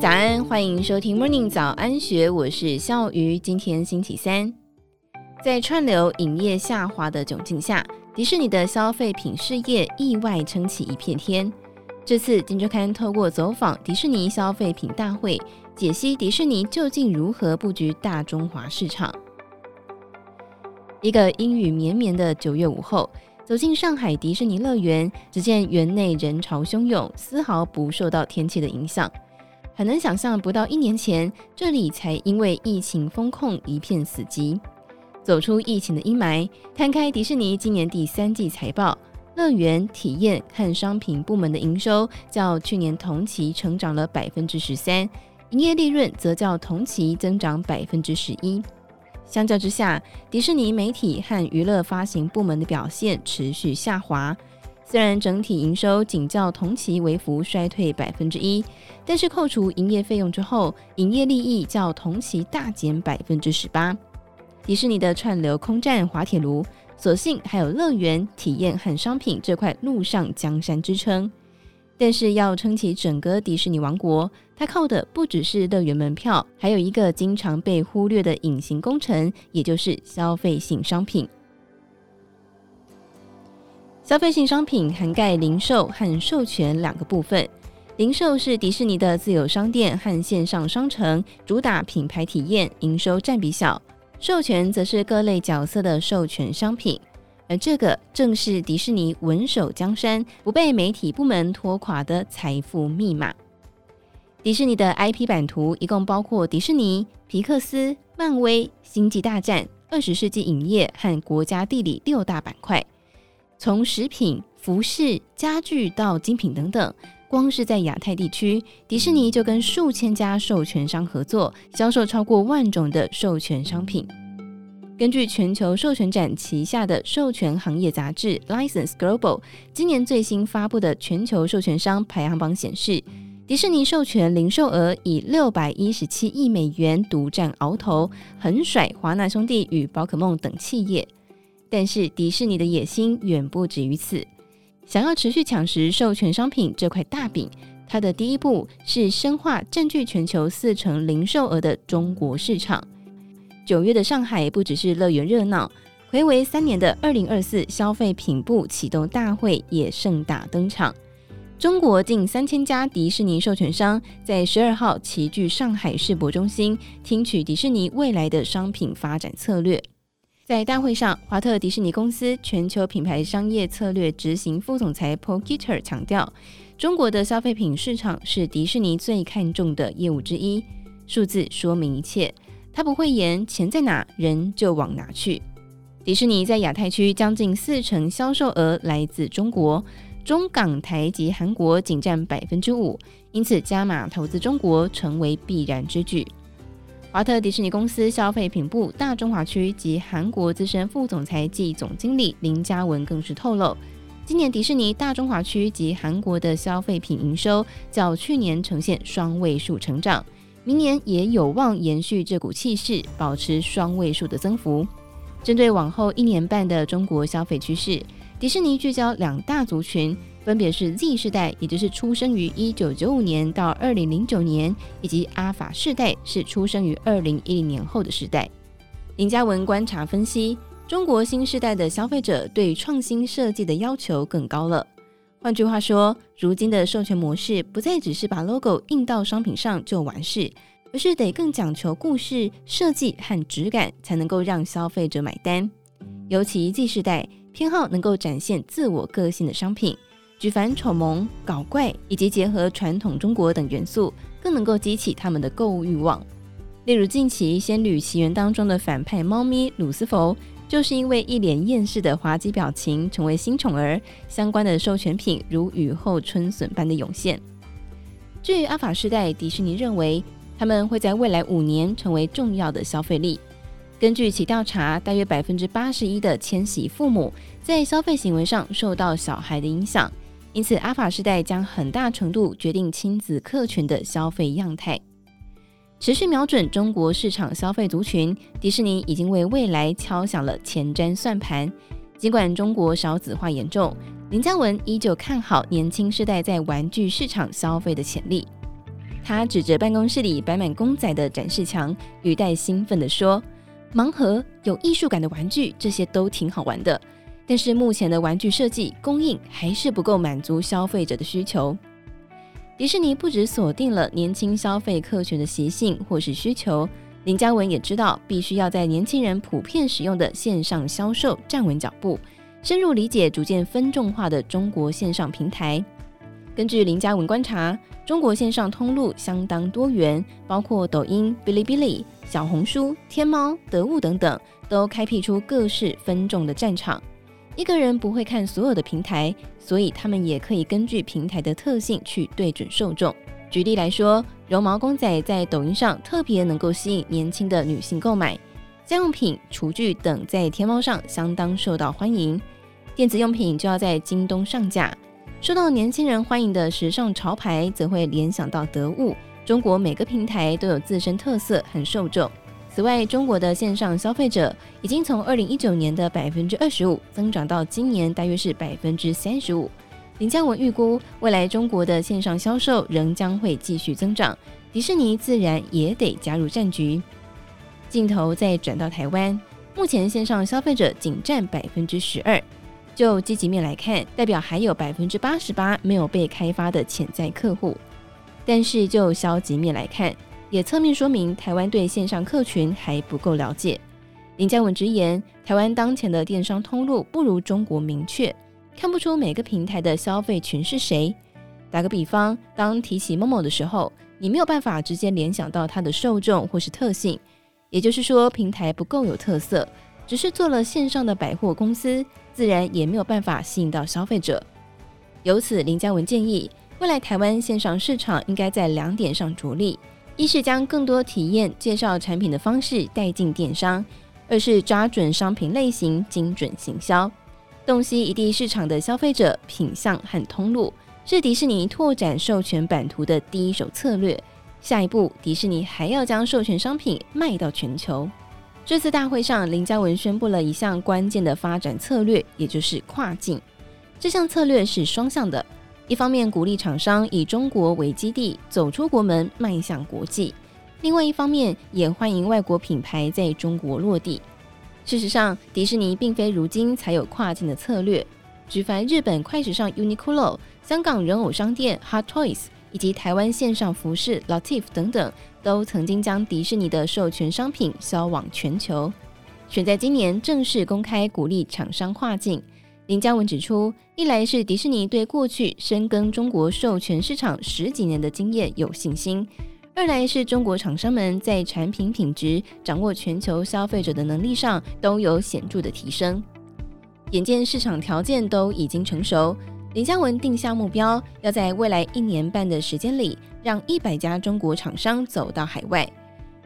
早安，欢迎收听 Morning 早安学，我是笑鱼。今天星期三，在串流影业下滑的窘境下，迪士尼的消费品事业意外撑起一片天。这次《金周刊》透过走访迪士尼消费品大会，解析迪士尼究竟如何布局大中华市场。一个阴雨绵绵的九月午后，走进上海迪士尼乐园，只见园内人潮汹涌，丝毫不受到天气的影响。很难想象，不到一年前，这里才因为疫情封控一片死寂。走出疫情的阴霾，摊开迪士尼今年第三季财报，乐园、体验和商品部门的营收较去年同期成长了百分之十三，营业利润则较同期增长百分之十一。相较之下，迪士尼媒体和娱乐发行部门的表现持续下滑。虽然整体营收仅较同期微幅衰退百分之一，但是扣除营业费用之后，营业利益较同期大减百分之十八。迪士尼的串流空战滑铁卢，所幸还有乐园、体验和商品这块陆上江山支撑。但是要撑起整个迪士尼王国，它靠的不只是乐园门票，还有一个经常被忽略的隐形工程，也就是消费性商品。消费性商品涵盖零售和授权两个部分。零售是迪士尼的自有商店和线上商城，主打品牌体验，营收占比小；授权则是各类角色的授权商品。而这个正是迪士尼稳守江山、不被媒体部门拖垮的财富密码。迪士尼的 IP 版图一共包括迪士尼、皮克斯、漫威、星际大战、二十世纪影业和国家地理六大板块。从食品、服饰、家具到精品等等，光是在亚太地区，迪士尼就跟数千家授权商合作，销售超过万种的授权商品。根据全球授权展旗下的授权行业杂志 License Global 今年最新发布的全球授权商排行榜显示，迪士尼授权零售额以六百一十七亿美元独占鳌头，横甩华纳兄弟与宝可梦等企业。但是迪士尼的野心远不止于此，想要持续抢食授权商品这块大饼，它的第一步是深化占据全球四成零售额的中国市场。九月的上海不只是乐园热闹，睽违三年的二零二四消费品部启动大会也盛大登场。中国近三千家迪士尼授权商在十二号齐聚上海世博中心，听取迪士尼未来的商品发展策略。在大会上，华特迪士尼公司全球品牌商业策略执行副总裁 Paul Gitter 强调，中国的消费品市场是迪士尼最看重的业务之一。数字说明一切。他不会言钱在哪，人就往哪去。迪士尼在亚太区将近四成销售额来自中国，中港台及韩国仅占百分之五，因此加码投资中国成为必然之举。华特迪士尼公司消费品部大中华区及韩国资深副总裁暨总经理林嘉文更是透露，今年迪士尼大中华区及韩国的消费品营收较去年呈现双位数成长。明年也有望延续这股气势，保持双位数的增幅。针对往后一年半的中国消费趋势，迪士尼聚焦两大族群，分别是 Z 世代，也就是出生于一九九五年到二零零九年，以及阿法世代，是出生于二零一零年后的世代。林嘉文观察分析，中国新世代的消费者对创新设计的要求更高了。换句话说，如今的授权模式不再只是把 logo 印到商品上就完事，而是得更讲求故事设计和质感，才能够让消费者买单。尤其 Z 世代偏好能够展现自我个性的商品，举凡丑萌、搞怪以及结合传统中国等元素，更能够激起他们的购物欲望。例如近期《仙履奇缘》当中的反派猫咪鲁斯佛。就是因为一脸厌世的滑稽表情成为新宠儿，相关的授权品如雨后春笋般的涌现。至于阿法世代，迪士尼认为他们会在未来五年成为重要的消费力。根据其调查，大约百分之八十一的千禧父母在消费行为上受到小孩的影响，因此阿法世代将很大程度决定亲子客群的消费样态。持续瞄准中国市场消费族群，迪士尼已经为未来敲响了前瞻算盘。尽管中国少子化严重，林嘉文依旧看好年轻世代在玩具市场消费的潜力。他指着办公室里摆满公仔的展示墙，语带兴奋地说：“盲盒有艺术感的玩具，这些都挺好玩的。但是目前的玩具设计供应还是不够满足消费者的需求。”迪士尼不只锁定了年轻消费客群的习性或是需求，林嘉文也知道必须要在年轻人普遍使用的线上销售站稳脚步，深入理解逐渐分众化的中国线上平台。根据林嘉文观察，中国线上通路相当多元，包括抖音、哔哩哔哩、小红书、天猫、得物等等，都开辟出各式分众的战场。一个人不会看所有的平台，所以他们也可以根据平台的特性去对准受众。举例来说，绒毛公仔在抖音上特别能够吸引年轻的女性购买，家用品、厨具等在天猫上相当受到欢迎，电子用品就要在京东上架。受到年轻人欢迎的时尚潮牌，则会联想到得物。中国每个平台都有自身特色和受众。此外，中国的线上消费者已经从二零一九年的百分之二十五增长到今年大约是百分之三十五。林嘉文预估，未来中国的线上销售仍将会继续增长，迪士尼自然也得加入战局。镜头再转到台湾，目前线上消费者仅占百分之十二。就积极面来看，代表还有百分之八十八没有被开发的潜在客户；但是就消极面来看，也侧面说明台湾对线上客群还不够了解。林嘉文直言，台湾当前的电商通路不如中国明确，看不出每个平台的消费群是谁。打个比方，当提起某某的时候，你没有办法直接联想到它的受众或是特性，也就是说，平台不够有特色。只是做了线上的百货公司，自然也没有办法吸引到消费者。由此，林嘉文建议，未来台湾线上市场应该在两点上着力：一是将更多体验、介绍产品的方式带进电商；二是抓准商品类型，精准行销，洞悉一地市场的消费者品相和通路，是迪士尼拓展授权版图的第一手策略。下一步，迪士尼还要将授权商品卖到全球。这次大会上，林嘉文宣布了一项关键的发展策略，也就是跨境。这项策略是双向的，一方面鼓励厂商以中国为基地走出国门，迈向国际；另外一方面也欢迎外国品牌在中国落地。事实上，迪士尼并非如今才有跨境的策略，举凡日本快时尚 Uniqlo、香港人偶商店 Hot Toys。以及台湾线上服饰 Latif 等等，都曾经将迪士尼的授权商品销往全球。选在今年正式公开鼓励厂商跨境，林嘉文指出，一来是迪士尼对过去深耕中国授权市场十几年的经验有信心；二来是中国厂商们在产品品质、掌握全球消费者的能力上都有显著的提升。眼见市场条件都已经成熟。林嘉文定下目标，要在未来一年半的时间里，让一百家中国厂商走到海外。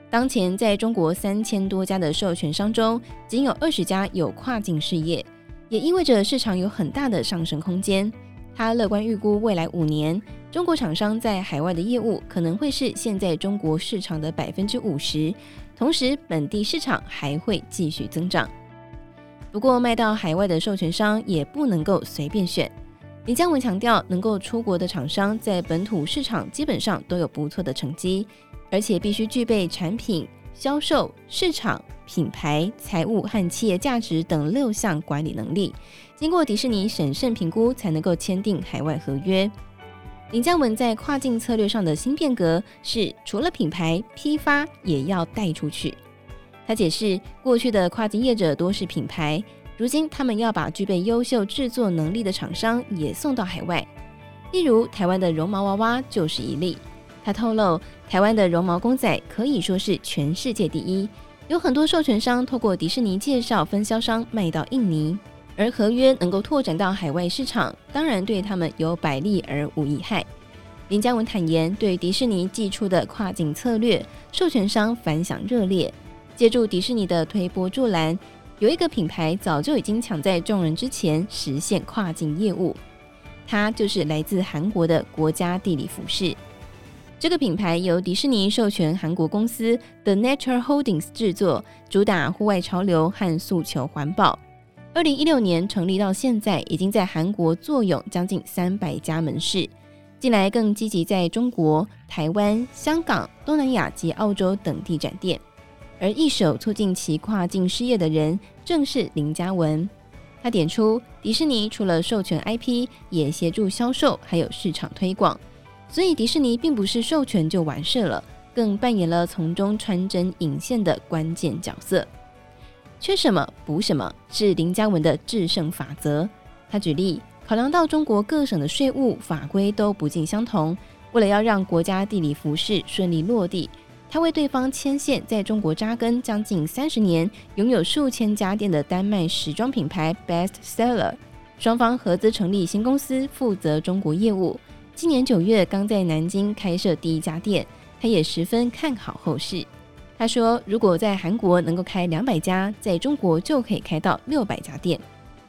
当前在中国三千多家的授权商中，仅有二十家有跨境事业，也意味着市场有很大的上升空间。他乐观预估，未来五年，中国厂商在海外的业务可能会是现在中国市场的百分之五十，同时本地市场还会继续增长。不过，卖到海外的授权商也不能够随便选。林嘉文强调，能够出国的厂商在本土市场基本上都有不错的成绩，而且必须具备产品、销售、市场、品牌、财务和企业价值等六项管理能力，经过迪士尼审慎评估才能够签订海外合约。林嘉文在跨境策略上的新变革是，除了品牌批发也要带出去。他解释，过去的跨境业者多是品牌。如今，他们要把具备优秀制作能力的厂商也送到海外，例如台湾的绒毛娃娃就是一例。他透露，台湾的绒毛公仔可以说是全世界第一，有很多授权商透过迪士尼介绍分销商卖到印尼，而合约能够拓展到海外市场，当然对他们有百利而无一害。林嘉文坦言，对迪士尼寄出的跨境策略，授权商反响热烈，借助迪士尼的推波助澜。有一个品牌早就已经抢在众人之前实现跨境业务，它就是来自韩国的国家地理服饰。这个品牌由迪士尼授权韩国公司 The Nature Holdings 制作，主打户外潮流和诉求环保。二零一六年成立到现在，已经在韩国坐拥将近三百家门市。近来更积极在中国、台湾、香港、东南亚及澳洲等地展店。而一手促进其跨境事业的人，正是林嘉文。他点出，迪士尼除了授权 IP，也协助销售，还有市场推广。所以迪士尼并不是授权就完事了，更扮演了从中穿针引线的关键角色。缺什么补什么，是林嘉文的制胜法则。他举例，考量到中国各省的税务法规都不尽相同，为了要让国家地理服饰顺利落地。他为对方牵线，在中国扎根将近三十年，拥有数千家店的丹麦时装品牌 Best Seller，双方合资成立新公司，负责中国业务。今年九月刚在南京开设第一家店，他也十分看好后市。他说，如果在韩国能够开两百家，在中国就可以开到六百家店。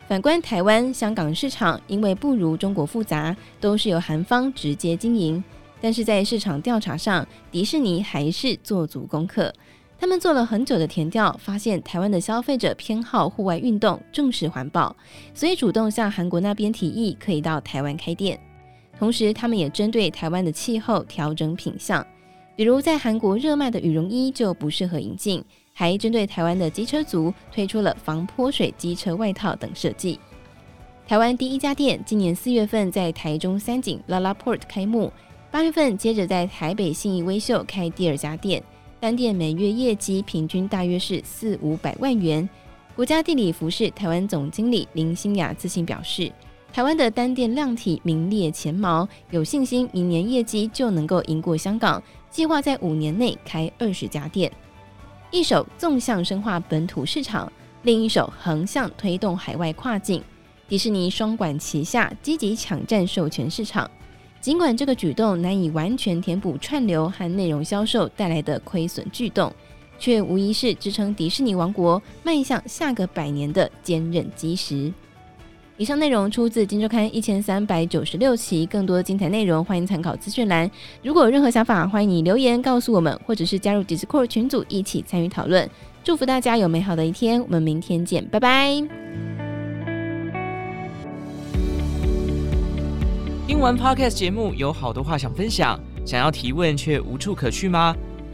反观台湾、香港市场，因为不如中国复杂，都是由韩方直接经营。但是在市场调查上，迪士尼还是做足功课。他们做了很久的填调，发现台湾的消费者偏好户外运动，重视环保，所以主动向韩国那边提议可以到台湾开店。同时，他们也针对台湾的气候调整品相，比如在韩国热卖的羽绒衣就不适合引进，还针对台湾的机车族推出了防泼水机车外套等设计。台湾第一家店今年四月份在台中三井 LaLaport 开幕。八月份，接着在台北信义威秀开第二家店，单店每月业绩平均大约是四五百万元。国家地理服饰台湾总经理林心雅自信表示，台湾的单店量体名列前茅，有信心明年业绩就能够赢过香港，计划在五年内开二十家店。一手纵向深化本土市场，另一手横向推动海外跨境，迪士尼双管齐下，积极抢占授权市场。尽管这个举动难以完全填补串流和内容销售带来的亏损巨动，却无疑是支撑迪士尼王国迈向下个百年的坚韧基石。以上内容出自《金周刊》一千三百九十六期，更多精彩内容欢迎参考资讯栏。如果有任何想法，欢迎你留言告诉我们，或者是加入 Discord 群组一起参与讨论。祝福大家有美好的一天，我们明天见，拜拜。听完 Podcast 节目，有好多话想分享，想要提问却无处可去吗？